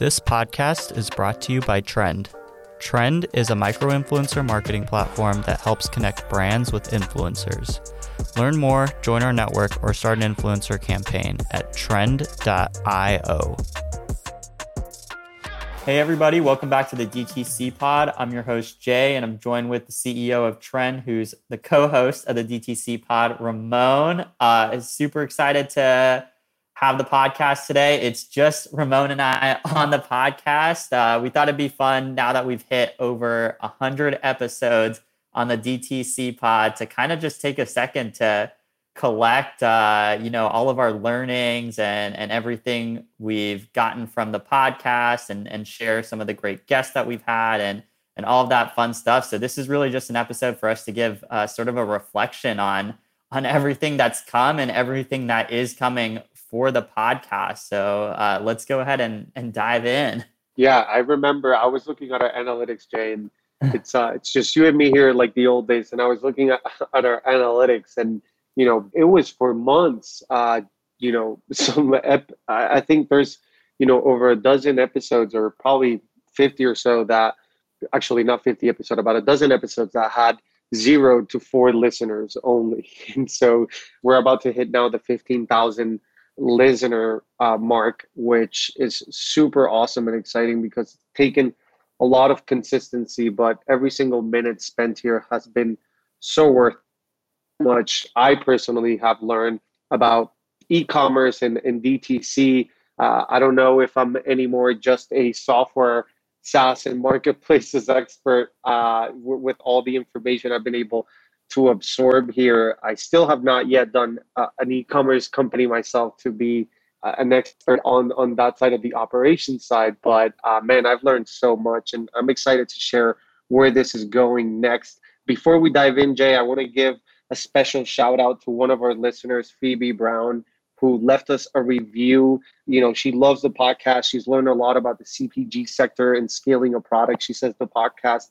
This podcast is brought to you by Trend. Trend is a micro influencer marketing platform that helps connect brands with influencers. Learn more, join our network, or start an influencer campaign at trend.io. Hey, everybody, welcome back to the DTC Pod. I'm your host, Jay, and I'm joined with the CEO of Trend, who's the co host of the DTC Pod, Ramon. Uh, is super excited to have the podcast today. It's just Ramon and I on the podcast. Uh, we thought it'd be fun now that we've hit over 100 episodes on the DTC Pod to kind of just take a second to collect uh, you know all of our learnings and and everything we've gotten from the podcast and and share some of the great guests that we've had and and all of that fun stuff so this is really just an episode for us to give uh, sort of a reflection on on everything that's come and everything that is coming for the podcast so uh, let's go ahead and and dive in yeah i remember i was looking at our analytics Jay. it's uh it's just you and me here like the old days and i was looking at, at our analytics and you know, it was for months. Uh, you know, some ep- I think there's, you know, over a dozen episodes or probably 50 or so that actually not 50 episodes, about a dozen episodes that had zero to four listeners only. And so we're about to hit now the 15,000 listener uh, mark, which is super awesome and exciting because it's taken a lot of consistency, but every single minute spent here has been so worth much I personally have learned about e-commerce and, and DTC. Uh, I don't know if I'm anymore just a software SaaS and marketplaces expert uh, w- with all the information I've been able to absorb here. I still have not yet done uh, an e-commerce company myself to be uh, an expert on on that side of the operations side. But uh, man, I've learned so much, and I'm excited to share where this is going next. Before we dive in, Jay, I want to give a special shout out to one of our listeners, Phoebe Brown, who left us a review. You know, she loves the podcast. She's learned a lot about the CPG sector and scaling a product. She says the podcast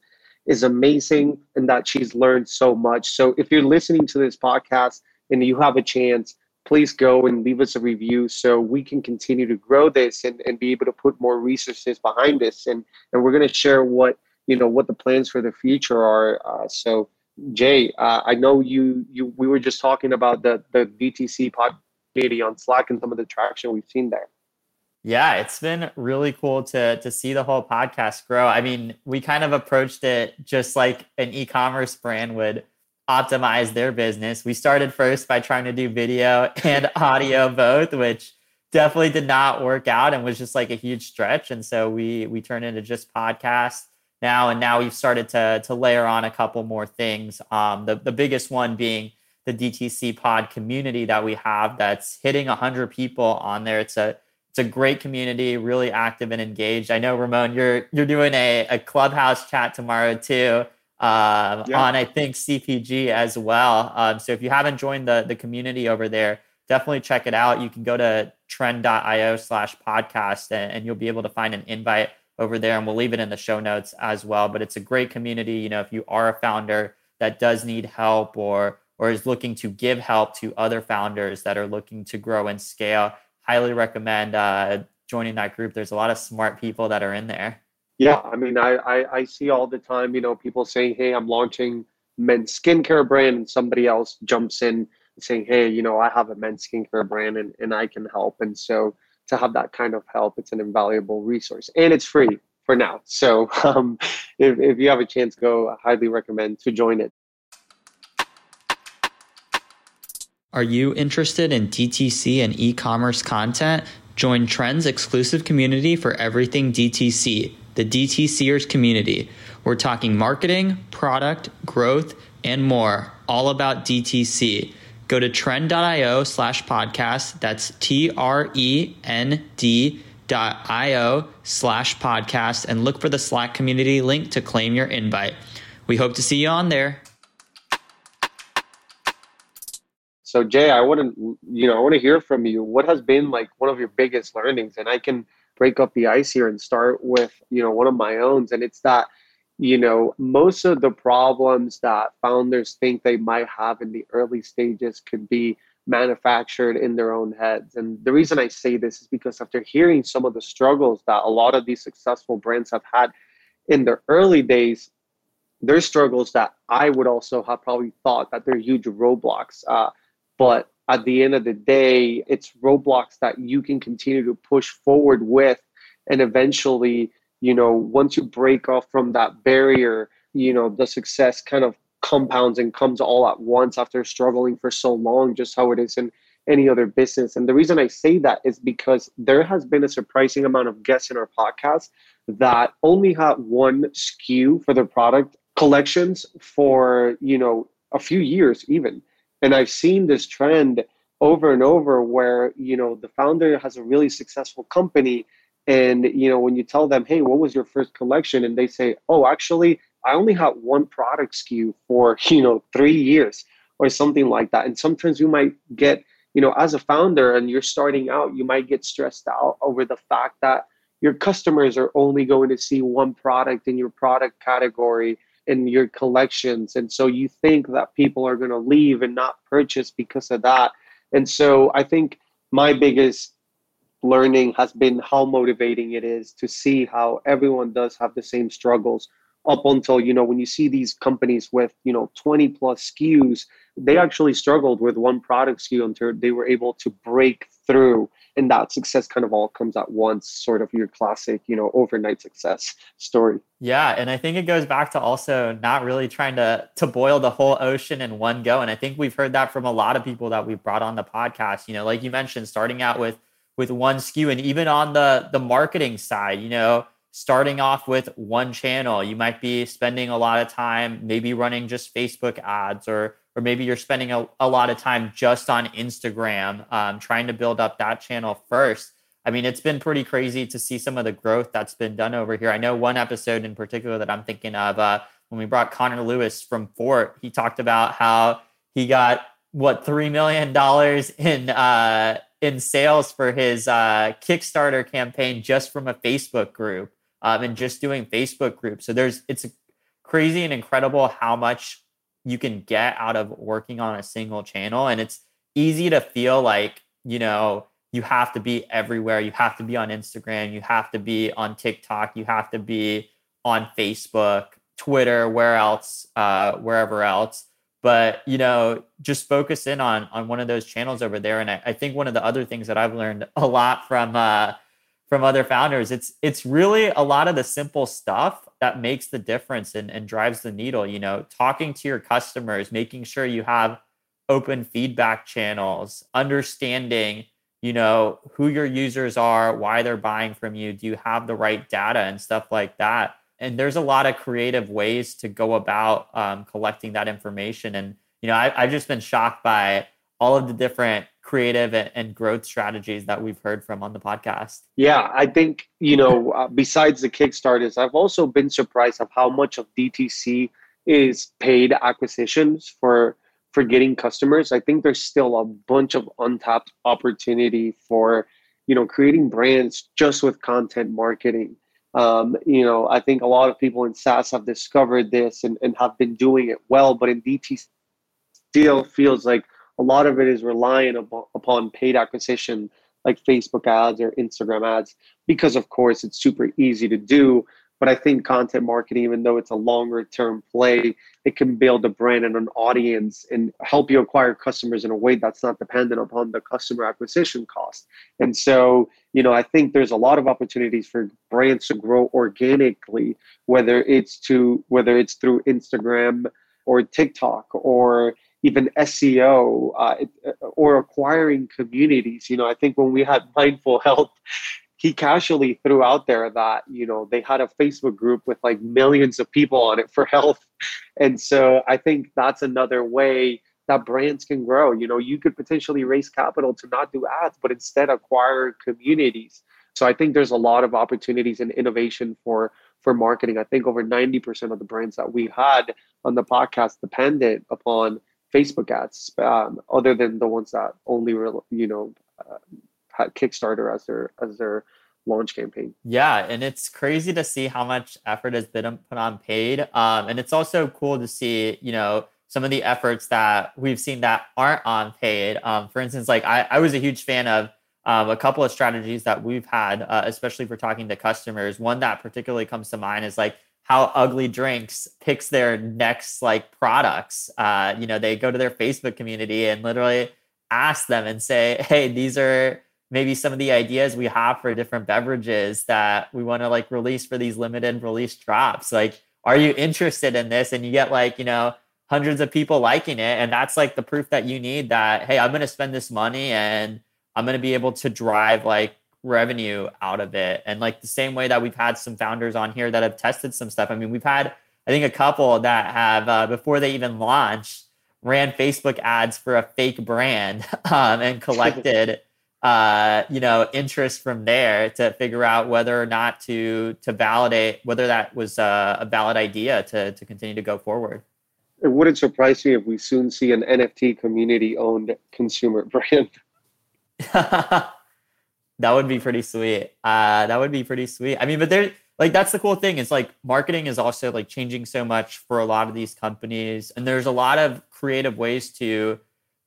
is amazing and that she's learned so much. So if you're listening to this podcast and you have a chance, please go and leave us a review so we can continue to grow this and, and be able to put more resources behind this. And, and we're going to share what, you know, what the plans for the future are. Uh, so Jay, uh, I know you you we were just talking about the the DTC pod community on Slack and some of the traction we've seen there. Yeah, it's been really cool to to see the whole podcast grow. I mean, we kind of approached it just like an e-commerce brand would optimize their business. We started first by trying to do video and audio both, which definitely did not work out and was just like a huge stretch. And so we we turned into just podcast now, and now we've started to to layer on a couple more things. Um, the the biggest one being the DTC Pod community that we have that's hitting 100 people on there. It's a it's a great community, really active and engaged. I know Ramon, you're you're doing a, a clubhouse chat tomorrow too. Um, yeah. on I think CPG as well. Um, so if you haven't joined the the community over there, definitely check it out. You can go to trend.io slash podcast and, and, you'll be able to find an invite over there and we'll leave it in the show notes as well but it's a great community you know if you are a founder that does need help or or is looking to give help to other founders that are looking to grow and scale highly recommend uh, joining that group there's a lot of smart people that are in there yeah i mean I, I i see all the time you know people saying hey i'm launching men's skincare brand and somebody else jumps in saying hey you know i have a men's skincare brand and, and i can help and so to have that kind of help. It's an invaluable resource and it's free for now. So um, if, if you have a chance, go. I highly recommend to join it. Are you interested in DTC and e commerce content? Join Trend's exclusive community for everything DTC, the DTCers community. We're talking marketing, product, growth, and more, all about DTC. Go to trend.io slash podcast. That's T R E N D dot io slash podcast and look for the Slack community link to claim your invite. We hope to see you on there. So Jay, I want to you know I want to hear from you. What has been like one of your biggest learnings? And I can break up the ice here and start with you know one of my own, and it's that you know, most of the problems that founders think they might have in the early stages could be manufactured in their own heads. And the reason I say this is because after hearing some of the struggles that a lot of these successful brands have had in their early days, there's struggles that I would also have probably thought that they're huge roadblocks. Uh, but at the end of the day, it's roadblocks that you can continue to push forward with. And eventually, you know, once you break off from that barrier, you know, the success kind of compounds and comes all at once after struggling for so long, just how it is in any other business. And the reason I say that is because there has been a surprising amount of guests in our podcast that only had one SKU for their product collections for you know a few years even and i've seen this trend over and over where you know the founder has a really successful company and you know when you tell them hey what was your first collection? and they say oh actually i only had one product sku for you know three years or something like that. And sometimes you might get you know as a founder and you're starting out you might get stressed out over the fact that your customers are only going to see one product in your product category in your collections. And so you think that people are going to leave and not purchase because of that. And so i think my biggest learning has been how motivating it is to see how everyone does have the same struggles up until you know when you see these companies with you know 20 plus SKUs they actually struggled with one product SKU until they were able to break through. And that success kind of all comes at once sort of your classic you know overnight success story. Yeah and i think it goes back to also not really trying to to boil the whole ocean in one go and i think we've heard that from a lot of people that we've brought on the podcast. You know like you mentioned starting out with with one SKU and even on the the marketing side you know starting off with one channel you might be spending a lot of time maybe running just facebook ads or or maybe you're spending a, a lot of time just on Instagram, um, trying to build up that channel first. I mean, it's been pretty crazy to see some of the growth that's been done over here. I know one episode in particular that I'm thinking of uh, when we brought Connor Lewis from Fort, he talked about how he got what three million dollars in uh, in sales for his uh, Kickstarter campaign just from a Facebook group um, and just doing Facebook groups. So there's it's crazy and incredible how much you can get out of working on a single channel. And it's easy to feel like, you know, you have to be everywhere. You have to be on Instagram. You have to be on TikTok. You have to be on Facebook, Twitter, where else, uh, wherever else. But you know, just focus in on on one of those channels over there. And I, I think one of the other things that I've learned a lot from uh, from other founders, it's it's really a lot of the simple stuff that makes the difference and, and drives the needle you know talking to your customers making sure you have open feedback channels understanding you know who your users are why they're buying from you do you have the right data and stuff like that. And there's a lot of creative ways to go about um, collecting that information. And you know I, i've just been shocked by all of the different creative and, growth strategies that we've heard from on the podcast? Yeah, I think, you know, uh, besides the Kickstarters, I've also been surprised of how much of DTC is paid acquisitions for for getting customers. I think there's still a bunch of untapped opportunity for, you know, creating brands just with content marketing. Um, you know, I think a lot of people in SaaS have discovered this and, and have been doing it well, but in DTC still feels like a lot of it is relying upon paid acquisition like Facebook ads or Instagram ads because, of course, it's super easy to do. But I think content marketing, even though it's a longer term play, it can build a brand and an audience and help you acquire customers in a way that's not dependent upon the customer acquisition cost. And so, you know, I think there's a lot of opportunities for brands to grow organically, whether it's to whether it's through Instagram or TikTok or even SEO uh, uh, or acquiring communities. You know, I think when we had Mindful Health, he casually threw out there that, you know, they had a Facebook group with like millions of people on it for health. And so I think that's another way that brands can grow. You know, you could potentially raise capital to not do ads, but instead acquire communities. So I think there's a lot of opportunities and innovation for for marketing. I think over 90% of the brands that we had on the podcast depended upon Facebook ads, um, other than the ones that only were you know uh, had Kickstarter as their as their launch campaign. Yeah, and it's crazy to see how much effort has been put on paid, um, and it's also cool to see you know some of the efforts that we've seen that aren't on paid. Um, for instance, like I, I was a huge fan of um, a couple of strategies that we've had, uh, especially for talking to customers. One that particularly comes to mind is like how Ugly Drinks picks their next like products. Uh, you know, they go to their Facebook community and literally ask them and say, "Hey, these are." maybe some of the ideas we have for different beverages that we want to like release for these limited release drops like are you interested in this and you get like you know hundreds of people liking it. And that's like the proof that you need that, hey, I'm going to spend this money and I'm going to be able to drive like revenue out of it. And like the same way that we've had some founders on here that have tested some stuff. I mean, we've had, I think, a couple that have, uh, before they even launched, ran Facebook ads for a fake brand um, and collected. uh, you know, interest from there to figure out whether or not to to validate whether that was uh, a valid idea to to continue to go forward it wouldn't surprise me if we soon see an NFT community owned consumer brand. That would be pretty sweet. Uh, that would be pretty sweet. I mean, but there, like, that's the cool thing. Is like marketing is also like changing so much for a lot of these companies, and there's a lot of creative ways to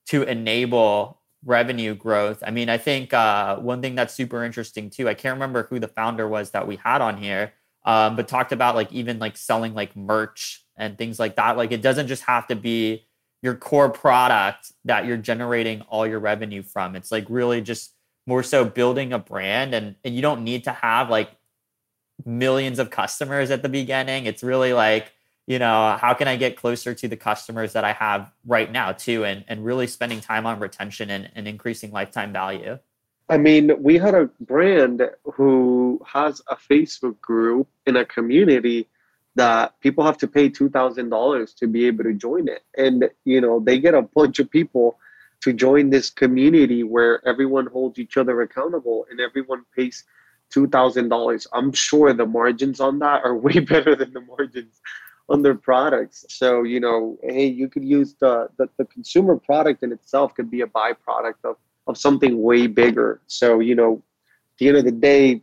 to enable revenue growth. I mean, I think uh, one thing that's super interesting too. I can't remember who the founder was that we had on here, um, but talked about like even like selling like merch and things like that. Like it doesn't just have to be your core product that you're generating all your revenue from. It's like really just more so building a brand and, and you don't need to have like millions of customers at the beginning. It's really like, you know, how can I get closer to the customers that I have right now too and, and really spending time on retention and, and increasing lifetime value. I mean, we had a brand who has a Facebook group in a community that people have to pay $2000 to be able to join it and you know they get a bunch of people to join this community where everyone holds each other accountable and everyone pays $2000 i'm sure the margins on that are way better than the margins on their products. So you know hey you could use the the, the consumer product in itself could be a byproduct of of something way bigger. So you know at the end of the day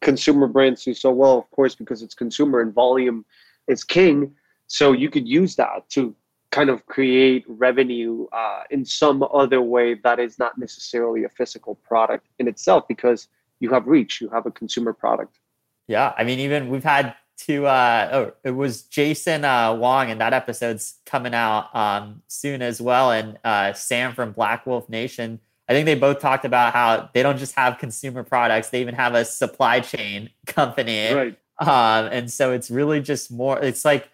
consumer brands do so well, of course, because it's consumer and volume is king. So you could use that to kind of create revenue uh, in some other way that is not necessarily a physical product in itself because you have reach, you have a consumer product. Yeah. I mean, even we've had two, uh, oh, it was Jason uh, Wong, and that episode's coming out um, soon as well. And uh, Sam from Black Wolf Nation I think they both talked about how they don't just have consumer products; they even have a supply chain company. Right. Um, and so it's really just more. It's like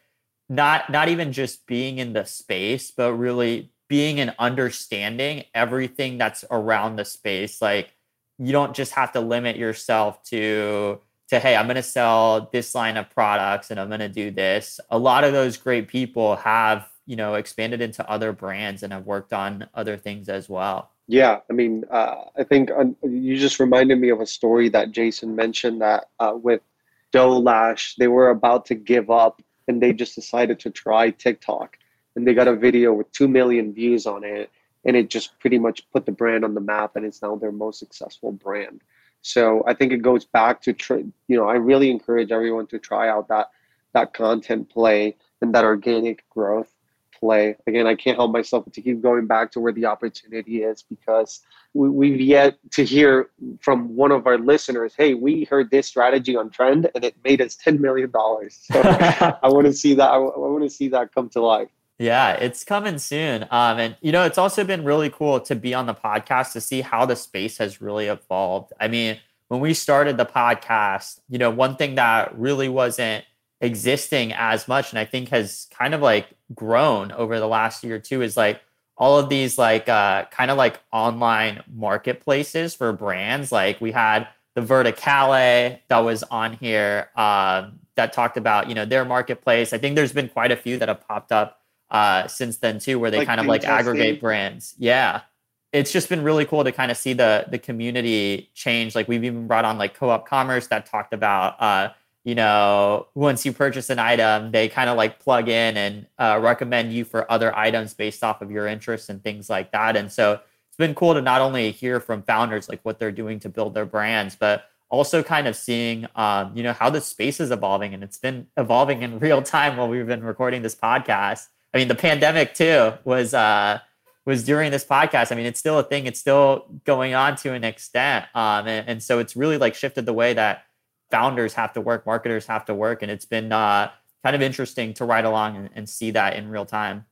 not not even just being in the space, but really being and understanding everything that's around the space. Like you don't just have to limit yourself to to hey i'm going to sell this line of products and i'm going to do this a lot of those great people have you know expanded into other brands and have worked on other things as well yeah, I mean, uh, I think uh, you just reminded me of a story that Jason mentioned that uh, with Doe Lash, they were about to give up and they just decided to try TikTok. And they got a video with 2 million views on it. And it just pretty much put the brand on the map and it's now their most successful brand. So I think it goes back to, tr- you know, I really encourage everyone to try out that that content play and that organic growth play. Again, I can't help myself to keep going back to where the opportunity is because we, we've yet to hear from one of our listeners, hey, we heard this strategy on trend and it made us $10 million. So I want to see that. I, I want to see that come to life. Yeah, it's coming soon. Um, and you know, it's also been really cool to be on the podcast to see how the space has really evolved. I mean, when we started the podcast, you know, one thing that really wasn't existing as much and I think has kind of like grown over the last year or two is like all of these like uh kind of like online marketplaces for brands. Like we had the Verticale that was on here um, that talked about you know their marketplace. I think there's been quite a few that have popped up uh, since then too, where they like kind of like aggregate brands. Yeah, it's just been really cool to kind of see the the community change. Like we've even brought on like co-op commerce that talked about uh, you know, once you purchase an item, they kind of like plug in and uh, recommend you for other items based off of your interests and things like that. And so it's been cool to not only hear from founders like what they're doing to build their brands, but also kind of seeing, um, you know, how the space is evolving. And it's been evolving in real time while we've been recording this podcast. I mean, the pandemic too was uh, was during this podcast. I mean, it's still a thing. It's still going on to an extent, um, and, and so it's really like shifted the way that founders have to work, marketers have to work, and it's been uh, kind of interesting to ride along and, and see that in real time.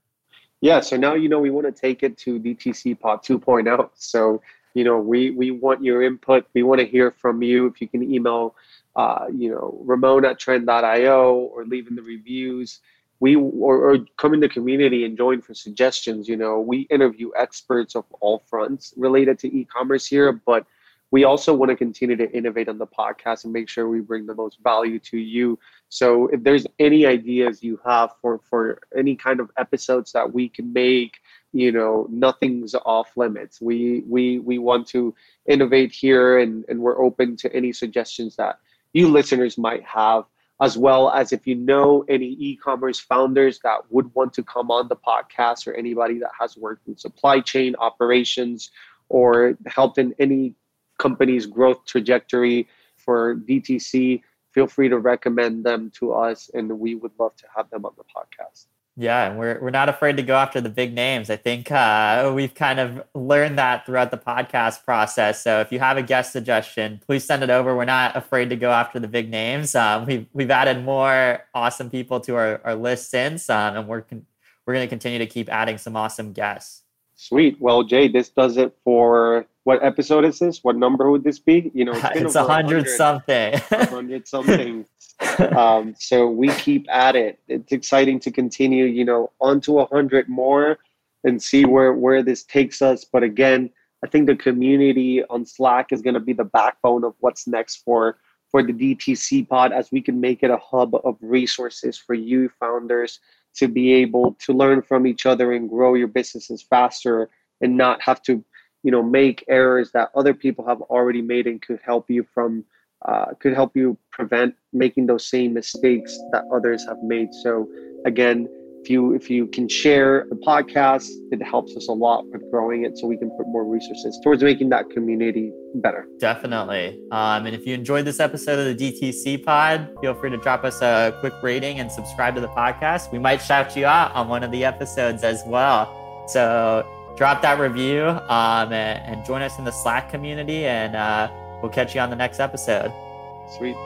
Yeah, so now you know we want to take it to DTC Pod 2.0. So you know we we want your input. We want to hear from you. If you can email, uh, you know, Ramon at Trend.io or leave in the reviews. We or, or come in the community and join for suggestions. You know, we interview experts of all fronts related to e-commerce here, but we also want to continue to innovate on the podcast and make sure we bring the most value to you. So if there's any ideas you have for for any kind of episodes that we can make, you know, nothing's off limits. We we we want to innovate here and, and we're open to any suggestions that you listeners might have as well as if you know any e-commerce founders that would want to come on the podcast or anybody that has worked in supply chain operations or helped in any company's growth trajectory for DTC, feel free to recommend them to us, and we would love to have them on the podcast. Yeah, and we're we're not afraid to go after the big names. I think uh, we've kind of learned that throughout the podcast process. So if you have a guest suggestion, please send it over. We're not afraid to go after the big names. Um, we've we've added more awesome people to our, our list since, um, and we're con- we're going to continue to keep adding some awesome guests. Sweet. Well, Jay, this does it for what episode is this? What number would this be? You know, it's, a hundred something. hundred something. um, so we keep at it. It's exciting to continue. You know, onto a hundred more and see where where this takes us. But again, I think the community on Slack is going to be the backbone of what's next for for the DTC pod, as we can make it a hub of resources for you founders to be able to learn from each other and grow your businesses faster and not have to you know make errors that other people have already made and could help you from uh, could help you prevent making those same mistakes that others have made. So again if you if you can share the podcast it helps us a lot with growing it so we can put more resources towards making that community better. Definitely. Um, and if you enjoyed this episode of the dtc pod feel free to drop us a quick rating and subscribe to the podcast. We might shout you out on one of the episodes as well. So drop that review um, and, and, join us in the slack community and uh, we'll catch you on the next episode. Sweet